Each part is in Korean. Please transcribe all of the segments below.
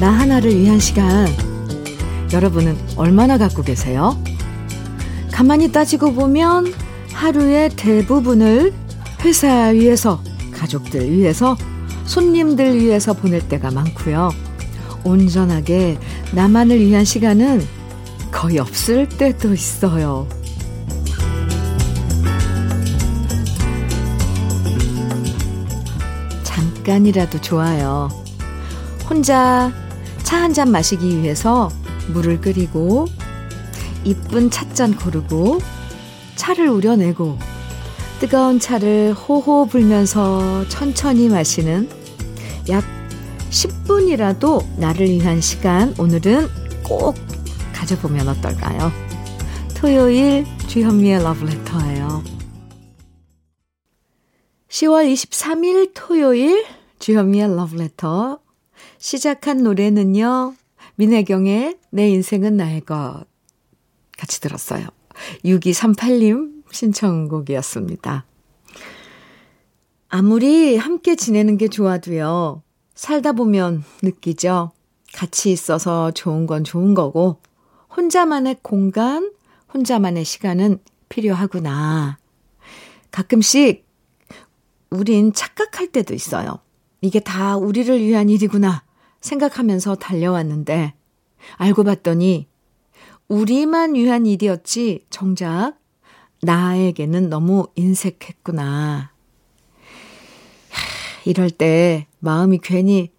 나 하나를 위한 시간. 여러분은 얼마나 갖고 계세요? 가만히 따지고 보면 하루의 대부분을 회사 위해서, 가족들 위해서, 손님들 위해서 보낼 때가 많고요. 온전하게 나만을 위한 시간은 거의 없을 때도 있어요. 잠깐이라도 좋아요. 혼자 차 한 잔 마시기 위해서 물을 끓이고 이쁜 찻잔 고르고 차를 우려내고 뜨거운 차를 호호 불면서 천천히 마시는 약 10분이라도 나를 위한 시간 오늘은 꼭 가져보면 어떨까요? 토요일 주현미의 러브레터예요. 10월 23일 토요일 주현미의 러브레터 시작한 노래는요. 민혜경의 내 인생은 나의 것 같이 들었어요. 6238님 신청곡이었습니다. 아무리 함께 지내는 게 좋아도요. 살다 보면 느끼죠. 같이 있어서 좋은 건 좋은 거고 혼자만의 공간, 혼자만의 시간은 필요하구나. 가끔씩 우린 착각할 때도 있어요. 이게 다 우리를 위한 일이구나 생각하면서 달려왔는데 알고 봤더니 우리만 위한 일이었지 정작 나에게는 너무 인색했구나. 이럴 때 마음이 괜히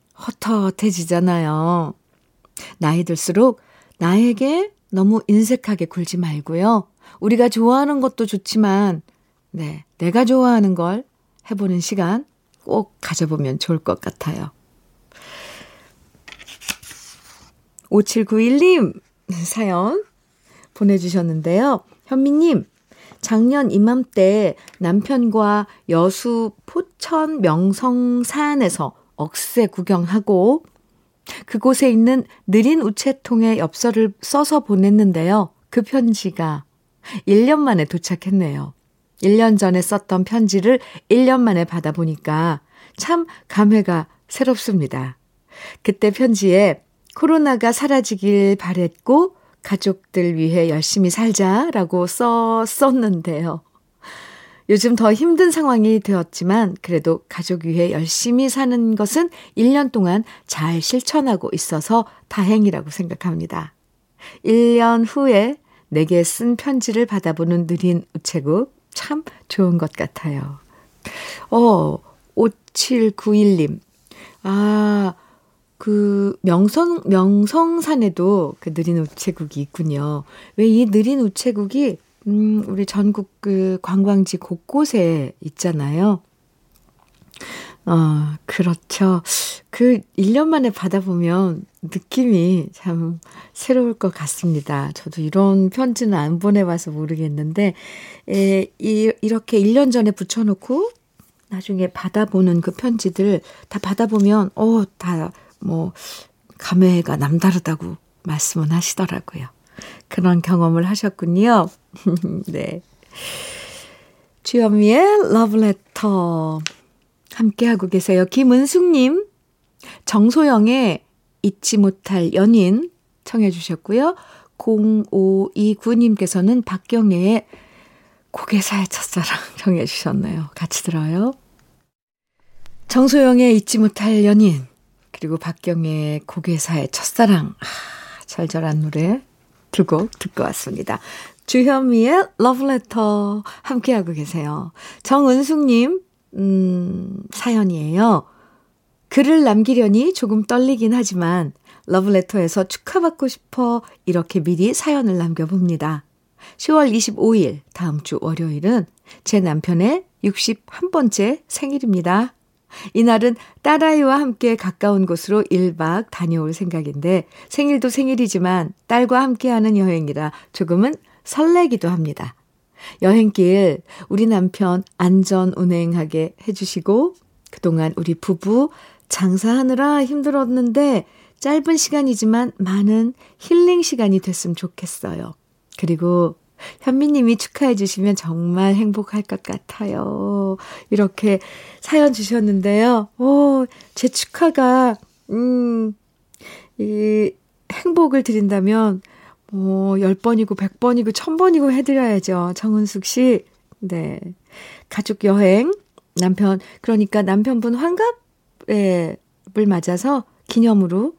헛헛해지잖아요. 나이 들수록 나에게 너무 인색하게 굴지 말고요. 우리가 좋아하는 것도 좋지만, 네, 내가 좋아하는 걸 해보는 시간 꼭 가져보면 좋을 것 같아요. 5791님 사연 보내주셨는데요. 현미님, 작년 이맘때 남편과 여수 포천 명성산에서 억새 구경하고 그곳에 있는 느린 우체통에 엽서를 써서 보냈는데요. 그 편지가 1년 만에 도착했네요. 1년 전에 썼던 편지를 1년 만에 받아보니까 참 감회가 새롭습니다. 그때 편지에 코로나가 사라지길 바랬고 가족들 위해 열심히 살자라고 써 썼는데요. 요즘 더 힘든 상황이 되었지만 그래도 가족 위해 열심히 사는 것은 1년 동안 잘 실천하고 있어서 다행이라고 생각합니다. 1년 후에 내게 쓴 편지를 받아보는 느린 우체국 참 좋은 것 같아요. 어, 5791님. 아, 그 명성, 명성산에도 그 느린 우체국이 있군요. 왜 이 느린 우체국이 음, 우리 전국 그 관광지 곳곳에 있잖아요. 어, 그렇죠. 그 1년 만에 받아보면 느낌이 참 새로울 것 같습니다. 저도 이런 편지는 안 보내봐서 모르겠는데, 에, 이, 이렇게 1년 전에 붙여놓고 나중에 받아보는 그 편지들 다 받아보면, 어, 다 뭐, 감회가 남다르다고 말씀은 하시더라고요. 그런 경험을 하셨군요. 네. 주현미의 러브레터 함께하고 계세요. 김은숙님, 정소영의 잊지 못할 연인 청해 주셨고요. 0529님께서는 박경예의 고개사의 첫사랑 청해 주셨네요. 같이 들어요. 정소영의 잊지 못할 연인 그리고 박경예의 고개사의 첫사랑 아, 절절한 노래 두 곡 듣고 왔습니다. 주현미의 러브레터 함께하고 계세요. 정은숙님, 음, 사연이에요. 글을 남기려니 조금 떨리긴 하지만 러브레터에서 축하받고 싶어 이렇게 미리 사연을 남겨봅니다. 10월 25일 다음 주 월요일은 제 남편의 61번째 생일입니다. 이날은 딸아이와 함께 가까운 곳으로 1박 다녀올 생각인데 생일도 생일이지만 딸과 함께하는 여행이라 조금은 설레기도 합니다. 여행길 우리 남편 안전 운행하게 해주시고 그동안 우리 부부 장사하느라 힘들었는데 짧은 시간이지만 많은 힐링 시간이 됐으면 좋겠어요. 그리고 현미님이 축하해 주시면 정말 행복할 것 같아요. 이렇게 사연 주셨는데요. 오, 제 축하가, 음, 이 행복을 드린다면, 뭐, 10번이고, 100번이고, 1000번이고 해드려야죠. 정은숙 씨. 네. 가족 여행, 남편, 그러니까 남편분 환갑을 맞아서 기념으로,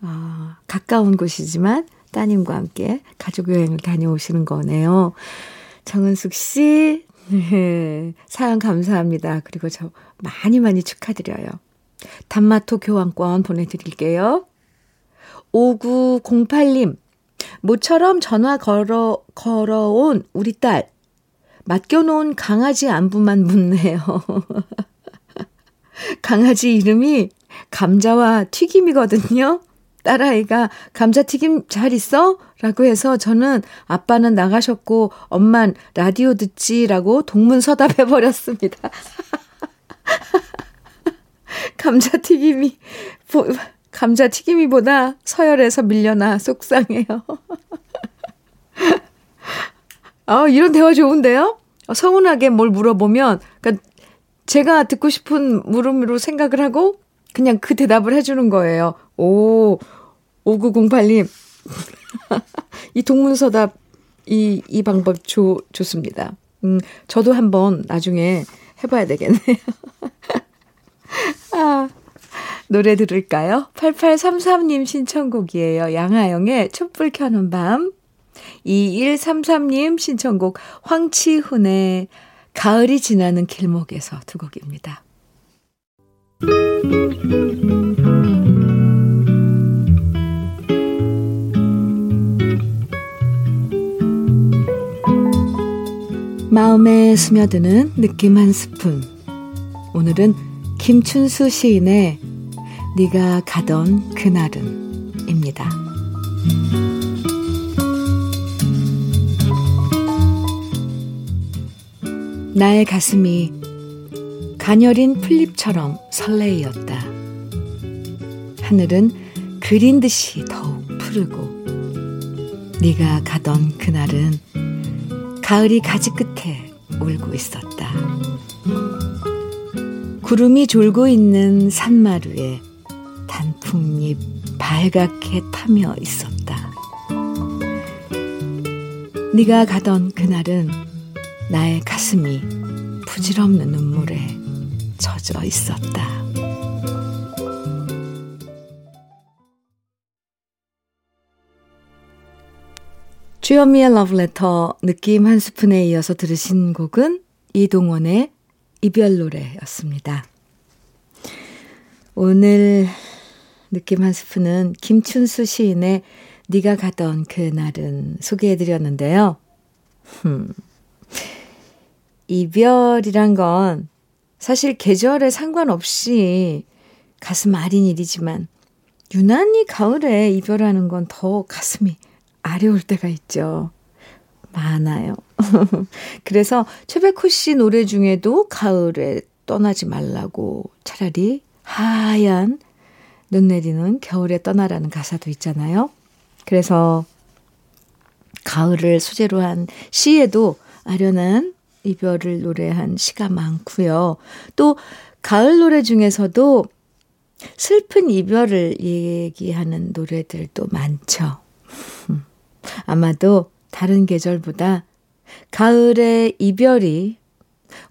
아, 가까운 곳이지만 따님과 함께 가족 여행을 다녀오시는 거네요. 정은숙 씨, 네, 사연 감사합니다. 그리고 저 많이 많이 축하드려요. 단마토 교환권 보내드릴게요. 5908님, 모처럼 전화 걸어, 걸어온 우리 딸. 맡겨놓은 강아지 안부만 묻네요. 강아지 이름이 감자와 튀김이거든요. 딸아이가 감자튀김 잘 있어? 라고 해서 저는 아빠는 나가셨고 엄만 라디오 듣지라고 동문서답해버렸습니다. 감자튀김이, 감자튀김이보다 서열에서 밀려나 속상해요. 아, 이런 대화 좋은데요? 서운하게 뭘 물어보면, 그니까 제가 듣고 싶은 물음으로 생각을 하고 그냥 그 대답을 해주는 거예요. 오, 5908님. 이 동문서답, 이, 이 방법 좋, 좋습니다. 음, 저도 한번 나중에 해봐야 되겠네요. 아, 노래 들을까요? 8833님 신청곡이에요. 양하영의 촛불 켜는 밤. 2133님 신청곡 황치훈의 가을이 지나는 길목에서 두 곡입니다. 마음에 스며드는 느낌 한 스푼. 오늘은 김춘수 시인의 네가 가던 그날은입니다. 나의 가슴이 가녀린 풀잎처럼 설레이었다. 하늘은 그린 듯이 더욱 푸르고 네가 가던 그날은 가을이 가지 끝에 울고 있었다. 구름이 졸고 있는 산마루에 단풍잎 발갛게 타며 있었다. 네가 가던 그날은 나의 가슴이 부질없는 눈물에 젖어 있었다. 주현미의 러브레터 느낌 한 스푼에 이어서 들으신 곡은 이동원의 이별 노래였습니다. 오늘 느낌 한 스푼은 김춘수 시인의 네가 가던 그날은 소개해드렸는데요. 흠. 이별이란 건 사실 계절에 상관없이 가슴 아린 일이지만 유난히 가을에 이별하는 건 더 가슴이 아려울 때가 있죠. 많아요. 그래서 최백호 씨 노래 중에도 가을에 떠나지 말라고 차라리 하얀 눈 내리는 겨울에 떠나라는 가사도 있잖아요. 그래서 가을을 소재로 한 시에도 아련한 이별을 노래한 시가 많고요. 또 가을 노래 중에서도 슬픈 이별을 얘기하는 노래들도 많죠. 아마도 다른 계절보다 가을의 이별이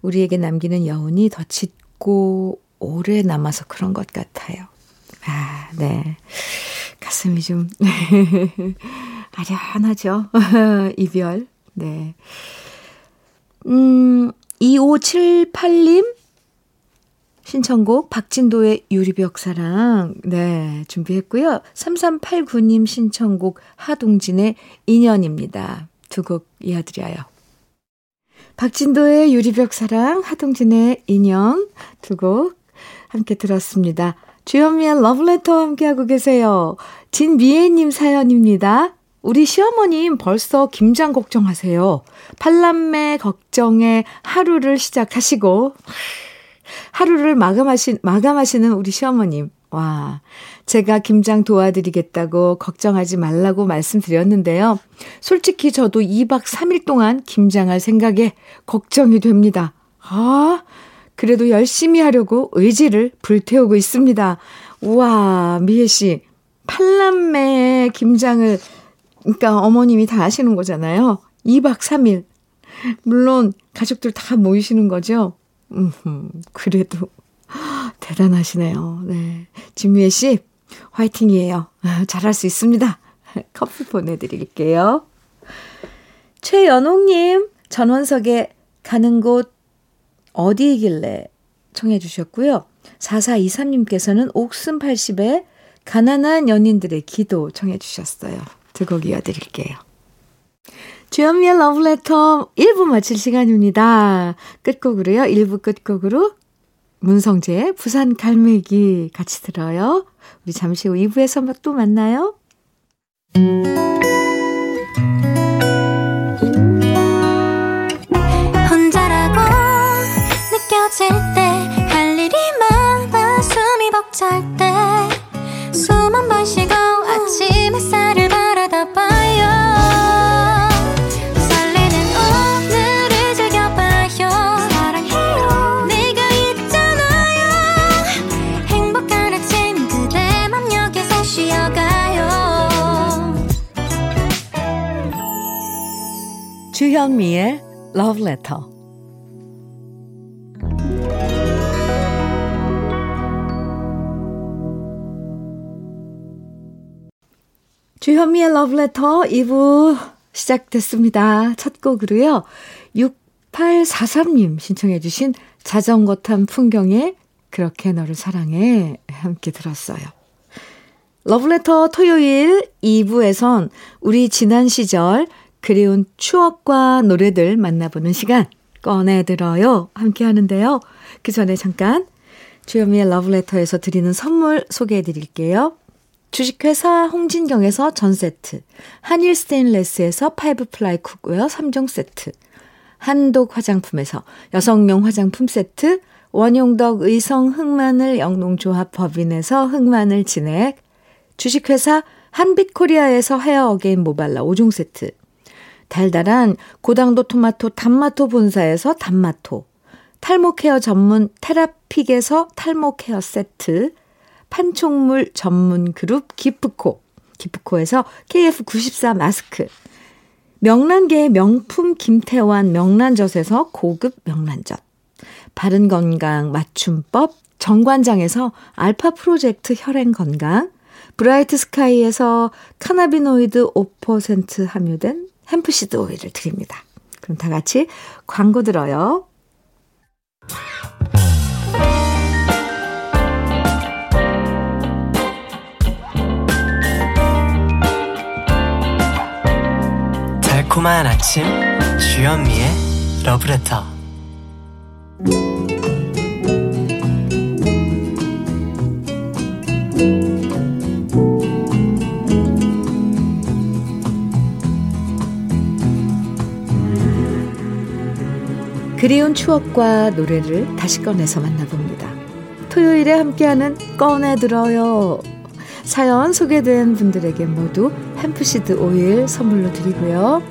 우리에게 남기는 여운이 더 짙고 오래 남아서 그런 것 같아요. 아, 네. 가슴이 좀 아련하죠. 이별. 네. 음, 2578님 신청곡 박진도의 유리벽 사랑 네 준비했고요. 3389님 신청곡 하동진의 인연입니다. 두 곡 이어드려요. 박진도의 유리벽 사랑 하동진의 인연 두 곡 함께 들었습니다. 주현미의 러브레터와 함께하고 계세요. 진미애님 사연입니다. 우리 시어머님 벌써 김장 걱정하세요. 팔남매 걱정에 하루를 시작하시고, 하루를 마감하신, 마감하시는 우리 시어머님. 와, 제가 김장 도와드리겠다고 걱정하지 말라고 말씀드렸는데요. 솔직히 저도 2박 3일 동안 김장할 생각에 걱정이 됩니다. 아, 그래도 열심히 하려고 의지를 불태우고 있습니다. 우와, 미혜 씨. 팔남매의 김장을, 그러니까 어머님이 다 하시는 거잖아요. 2박 3일. 물론, 가족들 다 모이시는 거죠? 음, 그래도, 대단하시네요. 네. 진미애 씨, 화이팅이에요. 잘할 수 있습니다. 커피 보내드릴게요. 최연옥님, 전원석에 가는 곳 어디이길래 청해 주셨고요. 4423님께서는 옥순 80에 가난한 연인들의 기도 청해 주셨어요. 두 곡 이어드릴게요. 주현미의 러브레터 1부 마칠 시간입니다. 끝곡으로요. 1부 끝곡으로 문성재 부산 갈매기 같이 들어요. 우리 잠시 후 2부에서 또 만나요. 혼자라고 느껴질 때 할 일이 많아 숨이 벅찰 때 주현미의 Love Letter 주현미의 러브레터 2부 시작됐습니다. 첫 곡으로요. 6843님 신청해 주신 자전거 탄 풍경에 그렇게 너를 사랑해 함께 들었어요. 러브레터 토요일 2부에선 우리 지난 시절 그리운 추억과 노래들 만나보는 시간 꺼내들어요 함께 하는데요. 그 전에 잠깐 주현미의 러브레터에서 드리는 선물 소개해 드릴게요. 주식회사 홍진경에서 전 세트, 한일 스테인레스에서 five ply cookware 3종 세트, 한독 화장품에서 여성용 화장품 세트, 원용덕 의성 흑마늘 영농조합 법인에서 흑마늘 진액, 주식회사 한빛코리아에서 헤어 어게인 모발라 5종 세트, 달달한 고당도 토마토 단마토 본사에서 단마토, 탈모 케어 전문 테라픽에서 탈모 케어 세트, 판촉물 전문 그룹 기프코, 기프코에서 KF94 마스크, 명란계의 명품 김태환 명란젓에서 고급 명란젓, 바른 건강 맞춤법 정관장에서 알파 프로젝트 혈행 건강, 브라이트 스카이에서 cannabinoid 5% 함유된 햄프시드 오일을 드립니다. 그럼 다 같이 광고 들어요. 달콤한 아침 주현미의 러브레터 그리운 추억과 노래를 다시 꺼내서 만나봅니다. 토요일에 함께하는 꺼내 들어요. 사연 소개된 분들에게 모두 햄프시드 오일 선물로 드리고요.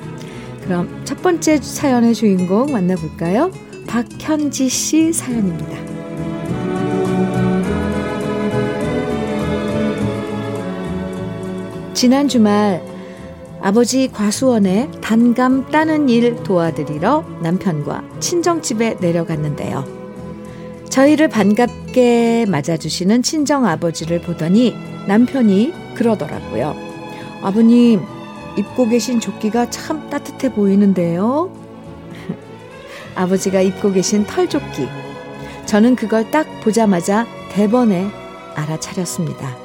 그럼 첫 번째 사연의 주인공 만나볼까요? 박현지 씨 사연입니다. 지난 주말 아버지 과수원에 단감 따는 일 도와드리러 남편과 친정집에 내려갔는데요. 저희를 반갑게 맞아주시는 친정 아버지를 보더니 남편이 그러더라고요. 아버님, 입고 계신 조끼가 참 따뜻해 보이는데요. 아버지가 입고 계신 털조끼. 저는 그걸 딱 보자마자 대번에 알아차렸습니다.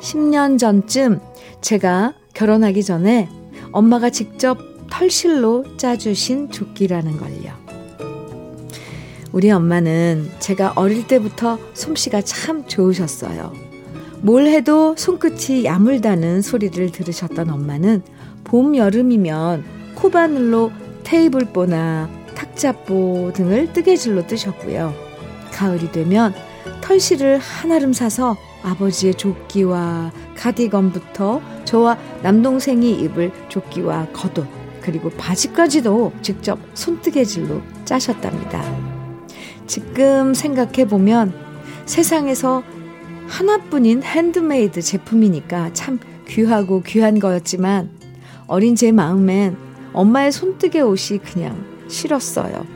10년 전쯤 제가 결혼하기 전에 엄마가 직접 털실로 짜주신 조끼라는 걸요. 우리 엄마는 제가 어릴 때부터 솜씨가 참 좋으셨어요. 뭘 해도 손끝이 야물다는 소리를 들으셨던 엄마는 봄, 여름이면 코바늘로 테이블보나 탁자보 등을 뜨개질로 뜨셨고요. 가을이 되면 털실을 한아름 사서 아버지의 조끼와 카디건부터 저와 남동생이 입을 조끼와 겉옷 그리고 바지까지도 직접 손뜨개질로 짜셨답니다. 지금 생각해 보면 세상에서 하나뿐인 핸드메이드 제품이니까 참 귀하고 귀한 거였지만 어린 제 마음엔 엄마의 손뜨개 옷이 그냥 싫었어요.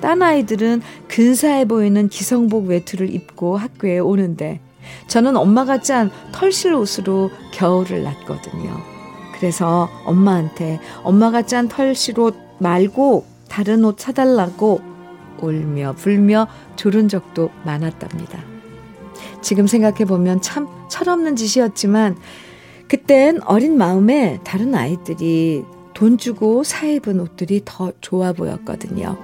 딴 아이들은 근사해 보이는 기성복 외투를 입고 학교에 오는데 저는 엄마가 짠 털실 옷으로 겨울을 났거든요. 그래서 엄마한테 엄마가 짠 털실 옷 말고 다른 옷 사달라고 울며 불며 조른 적도 많았답니다. 지금 생각해보면 참 철없는 짓이었지만 그땐 어린 마음에 다른 아이들이 돈 주고 사 입은 옷들이 더 좋아 보였거든요.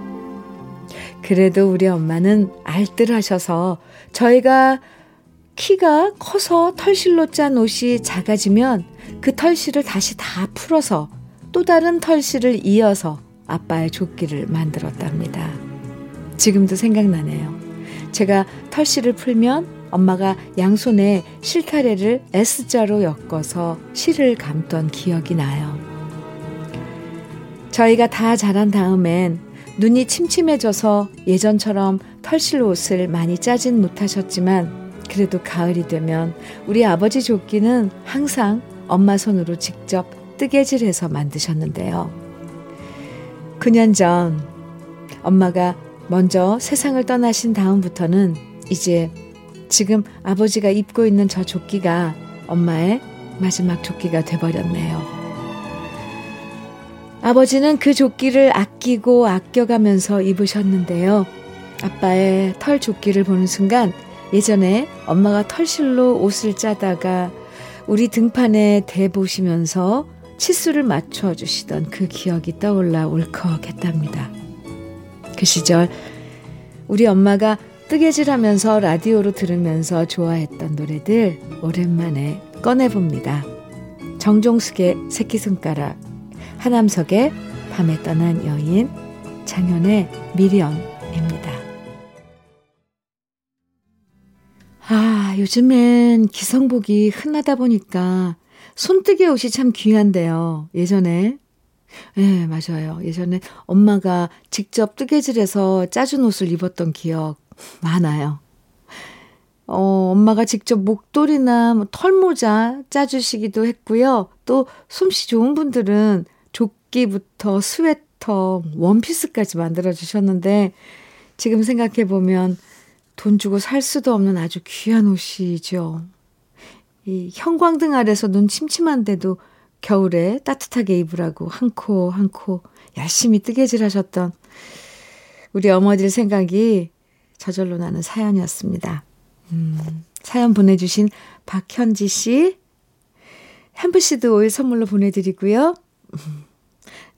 그래도 우리 엄마는 알뜰하셔서 저희가 키가 커서 털실로 짠 옷이 작아지면 그 털실을 다시 다 풀어서 또 다른 털실을 이어서 아빠의 조끼를 만들었답니다. 지금도 생각나네요. 제가 털실을 풀면 엄마가 양손에 실타래를 S자로 엮어서 실을 감던 기억이 나요. 저희가 다 자란 다음엔 눈이 침침해져서 예전처럼 털실 옷을 많이 짜진 못하셨지만 그래도 가을이 되면 우리 아버지 조끼는 항상 엄마 손으로 직접 뜨개질해서 만드셨는데요. 9년 전 엄마가 먼저 세상을 떠나신 다음부터는 이제 지금 아버지가 입고 있는 저 조끼가 엄마의 마지막 조끼가 돼버렸네요. 아버지는 그 조끼를 아끼고 아껴가면서 입으셨는데요. 아빠의 털 조끼를 보는 순간 예전에 엄마가 털실로 옷을 짜다가 우리 등판에 대보시면서 치수를 맞춰주시던 그 기억이 떠올라 울컥했답니다. 그 시절 우리 엄마가 뜨개질 하면서 라디오로 들으면서 좋아했던 노래들 오랜만에 꺼내봅니다. 정종숙의 새끼손가락, 하남석의 밤에 떠난 여인, 장현의 미련 아, 요즘엔 기성복이 흔하다 보니까 손뜨개 옷이 참 귀한데요. 예전에 예, 네, 맞아요. 예전에 엄마가 직접 뜨개질해서 짜준 옷을 입었던 기억 많아요. 어, 엄마가 직접 목도리나 뭐 털모자 짜주시기도 했고요. 또 솜씨 좋은 분들은 조끼부터 스웨터, 원피스까지 만들어 주셨는데 지금 생각해 보면 돈 주고 살 수도 없는 아주 귀한 옷이죠. 이 형광등 아래서 눈 침침한데도 겨울에 따뜻하게 입으라고 한 코 한 코 열심히 뜨개질 하셨던 우리 어머니들 생각이 저절로 나는 사연이었습니다. 음, 사연 보내주신 박현지 씨, 햄프시드 오일 선물로 보내드리고요.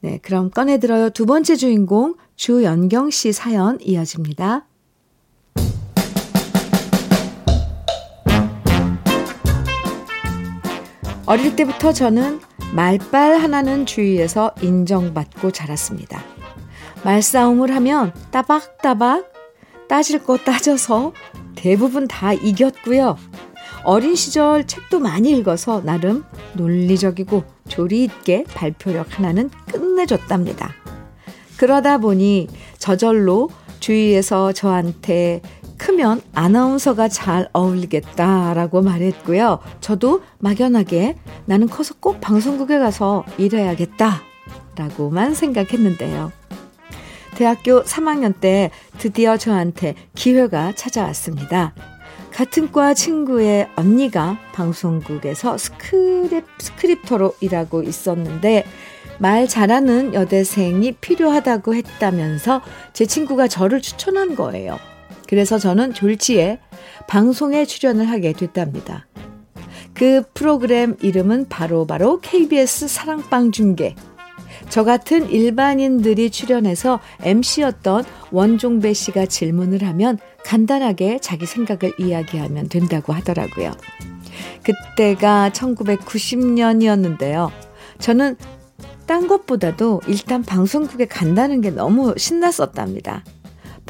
네, 그럼 꺼내들어요. 두 번째 주인공 주연경 씨 사연 이어집니다. 어릴 때부터 저는 말빨 하나는 주위에서 인정받고 자랐습니다. 말싸움을 하면 따박따박 따질 거 따져서 대부분 다 이겼고요. 어린 시절 책도 많이 읽어서 나름 논리적이고 조리 있게 발표력 하나는 끝내줬답니다. 그러다 보니 저절로 주위에서 저한테 크면 아나운서가 잘 어울리겠다라고 말했고요. 저도 막연하게 나는 커서 꼭 방송국에 가서 일해야겠다라고만 생각했는데요. 대학교 3학년 때 드디어 저한테 기회가 찾아왔습니다. 같은 과 친구의 언니가 방송국에서 스크립, 스크립터로 일하고 있었는데 말 잘하는 여대생이 필요하다고 했다면서 제 친구가 저를 추천한 거예요. 그래서 저는 졸지에 방송에 출연을 하게 됐답니다. 그 프로그램 이름은 바로바로 바로 KBS 사랑방 중계. 저 같은 일반인들이 출연해서 MC였던 원종배 씨가 질문을 하면 간단하게 자기 생각을 이야기하면 된다고 하더라고요. 그때가 1990년이었는데요. 저는 딴 것보다도 일단 방송국에 간다는 게 너무 신났었답니다.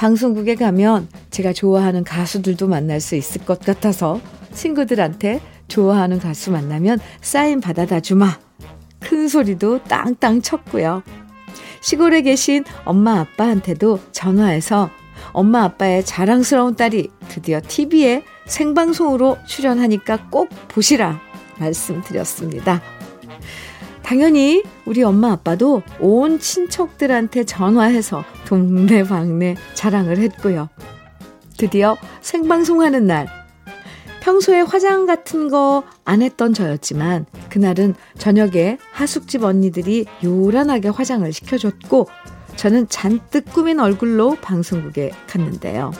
방송국에 가면 제가 좋아하는 가수들도 만날 수 있을 것 같아서 친구들한테 좋아하는 가수 만나면 사인 받아다 주마. 큰 소리도 땅땅 쳤고요. 시골에 계신 엄마 아빠한테도 전화해서 엄마 아빠의 자랑스러운 딸이 드디어 TV에 생방송으로 출연하니까 꼭 보시라 말씀드렸습니다. 당연히 우리 엄마 아빠도 온 친척들한테 전화해서 동네방네 자랑을 했고요. 드디어 생방송하는 날 평소에 화장 같은 거 안 했던 저였지만 그날은 저녁에 하숙집 언니들이 요란하게 화장을 시켜줬고 저는 잔뜩 꾸민 얼굴로 방송국에 갔는데요.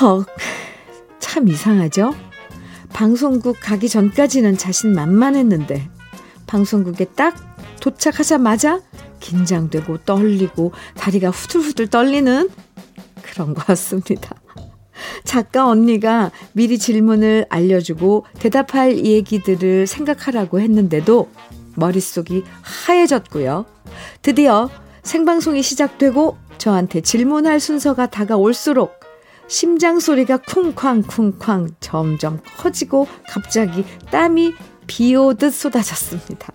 헉, 참 이상하죠? 방송국 가기 전까지는 자신 만만했는데 방송국에 딱 도착하자마자 긴장되고 떨리고 다리가 후들후들 떨리는 그런 거였습니다. 작가 언니가 미리 질문을 알려주고 대답할 얘기들을 생각하라고 했는데도 머릿속이 하얘졌고요. 드디어 생방송이 시작되고 저한테 질문할 순서가 다가올수록 심장 소리가 쿵쾅쿵쾅 점점 커지고 갑자기 땀이 비 오듯 쏟아졌습니다.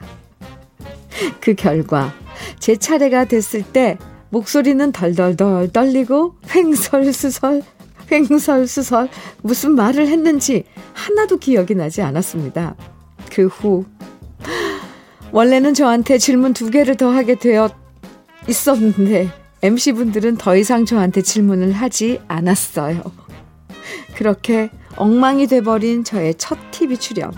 그 결과 제 차례가 됐을 때 목소리는 덜덜덜 떨리고 횡설수설 횡설수설 무슨 말을 했는지 하나도 기억이 나지 않았습니다. 그 후 원래는 저한테 질문 두 개를 더 하게 되어 있었는데 MC분들은 더 이상 저한테 질문을 하지 않았어요. 그렇게 엉망이 돼버린 저의 첫 TV 출연.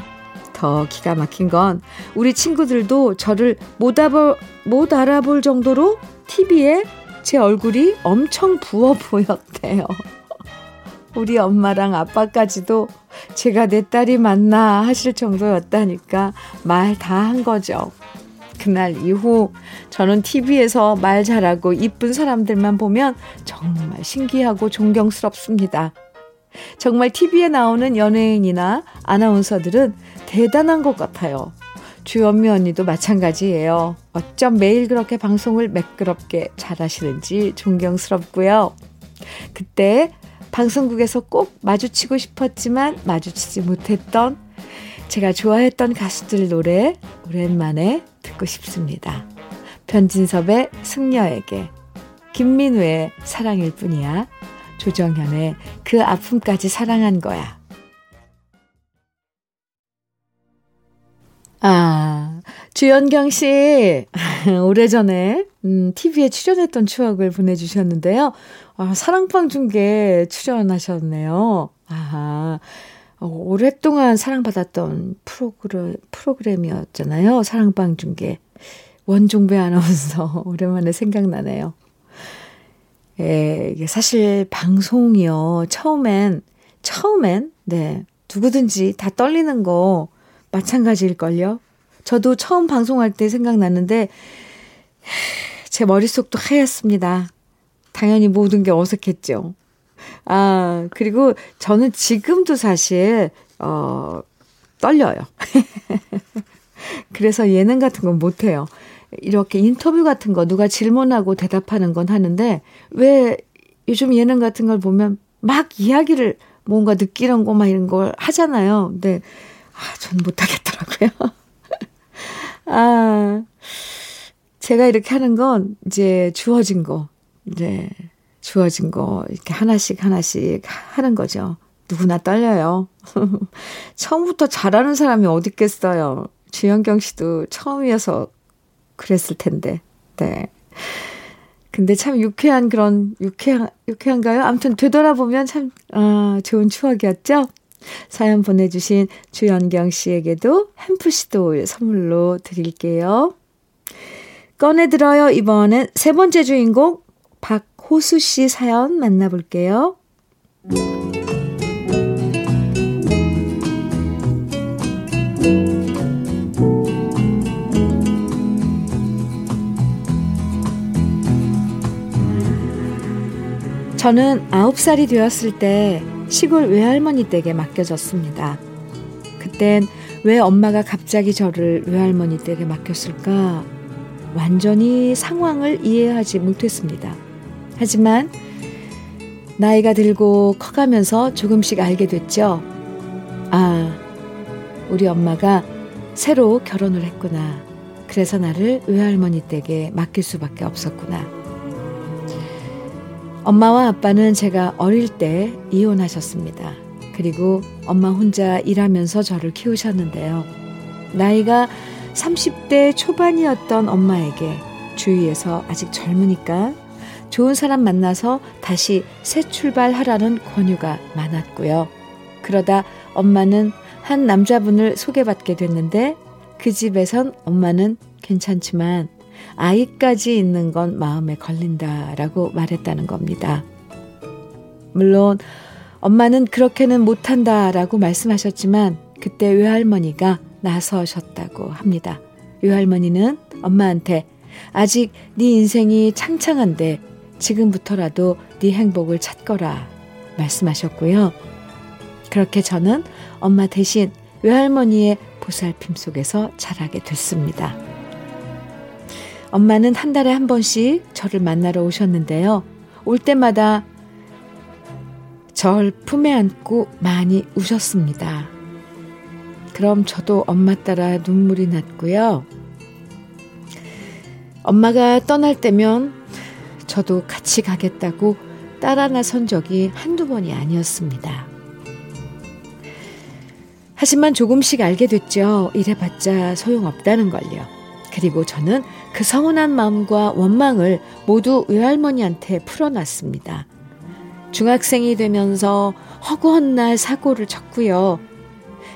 더 기가 막힌 건 우리 친구들도 저를 못, 알아볼, 못 알아볼 정도로 TV에 제 얼굴이 엄청 부어 보였대요. 우리 엄마랑 아빠까지도 제가 내 딸이 맞나 하실 정도였다니까 말 다 한 거죠. 그날 이후 저는 TV에서 말 잘하고 이쁜 사람들만 보면 정말 신기하고 존경스럽습니다. 정말 TV에 나오는 연예인이나 아나운서들은 대단한 것 같아요. 주연미 언니도 마찬가지예요. 어쩜 매일 그렇게 방송을 매끄럽게 잘하시는지 존경스럽고요. 그때 방송국에서 꼭 마주치고 싶었지만 마주치지 못했던 제가 좋아했던 가수들 노래 오랜만에 듣고 싶습니다. 변진섭의 승려에게, 김민우의 사랑일 뿐이야, 조정현의 그 아픔까지 사랑한 거야. 아, 주연경 씨, 오래전에, 음, TV에 출연했던 추억을 보내주셨는데요. 아, 사랑방 중계 출연하셨네요. 아, 오랫동안 사랑받았던 프로그램, 프로그램이었잖아요. 사랑방 중계. 원종배 아나운서 오랜만에 생각나네요. 예, 이게 사실 방송이요. 처음엔, 처음엔, 네, 누구든지 다 떨리는 거 마찬가지일걸요. 저도 처음 방송할 때 생각났는데, 제 머릿속도 하얗습니다. 당연히 모든 게 어색했죠. 아, 그리고 저는 지금도 사실, 어, 떨려요. 그래서 예능 같은 건 못해요. 이렇게 인터뷰 같은 거 누가 질문하고 대답하는 건 하는데, 왜 요즘 예능 같은 걸 보면 막 이야기를 뭔가 느끼는 거 막 이런 걸 하잖아요. 근데, 아, 전 못하겠더라고요. 아, 제가 이렇게 하는 건 이제 주어진 거, 이제 주어진 거 이렇게 하나씩 하나씩 하는 거죠. 누구나 떨려요. 처음부터 잘하는 사람이 어디 있겠어요. 주현경 씨도 처음이어서 그랬을 텐데. 네. 근데 참 유쾌한 그런 유쾌한 유쾌한가요? 아무튼 되돌아보면 참 아, 좋은 추억이었죠. 사연 보내주신 주연경 씨에게도 햄프 시도 선물로 드릴게요. 꺼내 들어요. 이번엔 세 번째 주인공 박호수 씨 사연 만나볼게요. 저는 9살이 되었을 때 시골 외할머니 댁에 맡겨졌습니다. 그땐 왜 엄마가 갑자기 저를 외할머니 댁에 맡겼을까? 완전히 상황을 이해하지 못했습니다. 하지만 나이가 들고 커가면서 조금씩 알게 됐죠. 아, 우리 엄마가 새로 결혼을 했구나. 그래서 나를 외할머니 댁에 맡길 수밖에 없었구나. 엄마와 아빠는 제가 어릴 때 이혼하셨습니다. 그리고 엄마 혼자 일하면서 저를 키우셨는데요. 나이가 30대 초반이었던 엄마에게 주위에서 아직 젊으니까 좋은 사람 만나서 다시 새 출발하라는 권유가 많았고요. 그러다 엄마는 한 남자분을 소개받게 됐는데 그 집에선 엄마는 괜찮지만 아이까지 있는 건 마음에 걸린다라고 말했다는 겁니다. 물론 엄마는 그렇게는 못한다라고 말씀하셨지만 그때 외할머니가 나서셨다고 합니다. 외할머니는 엄마한테 아직 네 인생이 창창한데 지금부터라도 네 행복을 찾거라 말씀하셨고요. 그렇게 저는 엄마 대신 외할머니의 보살핌 속에서 자라게 됐습니다. 엄마는 한 달에 한 번씩 저를 만나러 오셨는데요. 올 때마다 절 품에 안고 많이 우셨습니다. 그럼 저도 엄마 따라 눈물이 났고요. 엄마가 떠날 때면 저도 같이 가겠다고 따라 나선 적이 한두 번이 아니었습니다. 하지만 조금씩 알게 됐죠. 이래봤자 소용없다는 걸요. 그리고 저는 그 서운한 마음과 원망을 모두 외할머니한테 풀어놨습니다. 중학생이 되면서 허구한 날 사고를 쳤고요.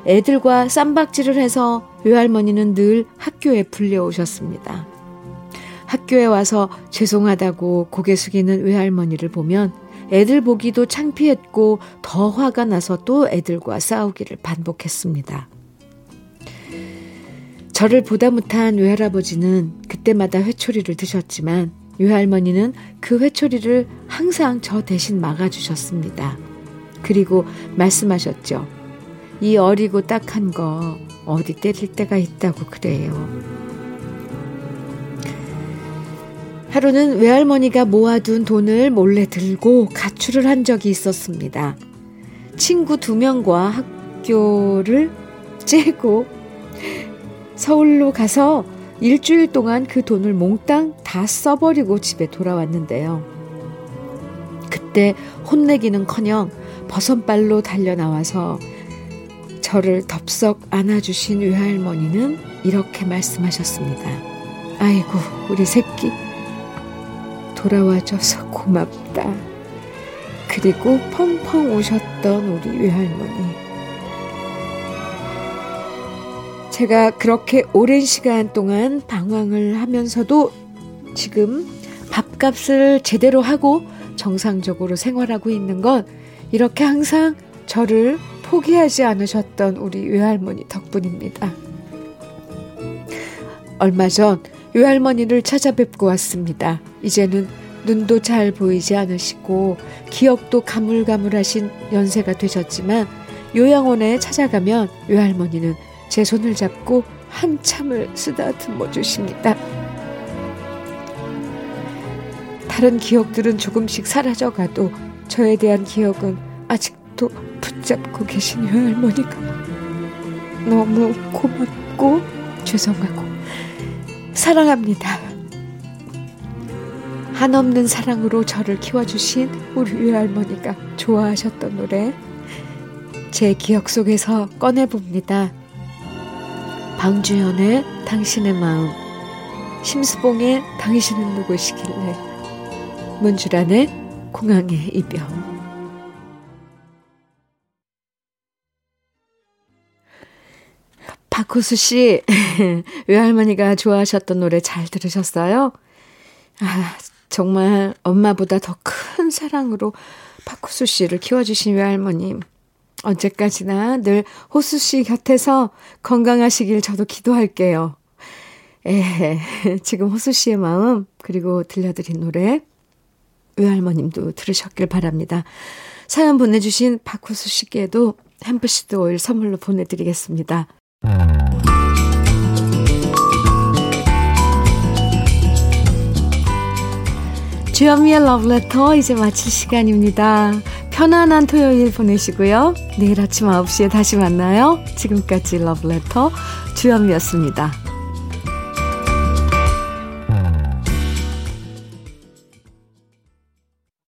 애들과 쌈박질을 해서 외할머니는 늘 학교에 불려오셨습니다. 학교에 와서 죄송하다고 고개 숙이는 외할머니를 보면 애들 보기도 창피했고 더 화가 나서 또 애들과 싸우기를 반복했습니다. 저를 보다 못한 외할아버지는 그때마다 회초리를 드셨지만 외할머니는 그 회초리를 항상 저 대신 막아주셨습니다. 그리고 말씀하셨죠. 이 어리고 딱한 거 어디 때릴 때가 있다고 그래요. 하루는 외할머니가 모아둔 돈을 몰래 들고 가출을 한 적이 있었습니다. 친구 두 명과 학교를 째고 서울로 가서 일주일 동안 그 돈을 몽땅 다 써버리고 집에 돌아왔는데요. 그때 혼내기는 커녕 버선발로 달려나와서 저를 덥석 안아주신 외할머니는 이렇게 말씀하셨습니다. 아이고, 우리 새끼. 돌아와줘서 고맙다. 그리고 펑펑 우셨던 우리 외할머니. 제가 그렇게 오랜 시간 동안 방황을 하면서도 지금 밥값을 제대로 하고 정상적으로 생활하고 있는 건 이렇게 항상 저를 포기하지 않으셨던 우리 외할머니 덕분입니다. 얼마 전 외할머니를 찾아뵙고 왔습니다. 이제는 눈도 잘 보이지 않으시고 기억도 가물가물하신 연세가 되셨지만 요양원에 찾아가면 외할머니는 제 손을 잡고 한참을 쓰다듬어 주십니다. 다른 기억들은 조금씩 사라져가도 저에 대한 기억은 아직도 붙잡고 계신 외할머니가 너무 고맙고 죄송하고 사랑합니다. 한없는 사랑으로 저를 키워주신 우리 외할머니가 좋아하셨던 노래 제 기억 속에서 꺼내봅니다. 방주연의 당신의 마음 심수봉의 당신은 누구시길래 문주란의 공항의 이별 박호수 씨 외할머니가 좋아하셨던 노래 잘 들으셨어요? 아, 정말 엄마보다 더 큰 사랑으로 박호수 씨를 키워주신 외할머님 언제까지나 늘 호수 씨 곁에서 건강하시길 저도 기도할게요. 에, 지금 호수 씨의 마음, 그리고 들려드린 노래, 외할머님도 들으셨길 바랍니다. 사연 보내주신 박호수 씨께도 햄프시드 오일 선물로 보내드리겠습니다. 주현미의 러브레터 이제 마칠 시간입니다. 편안한 토요일 보내시고요. 내일 아침 9시에 다시 만나요. 지금까지 러브레터 주현미였습니다.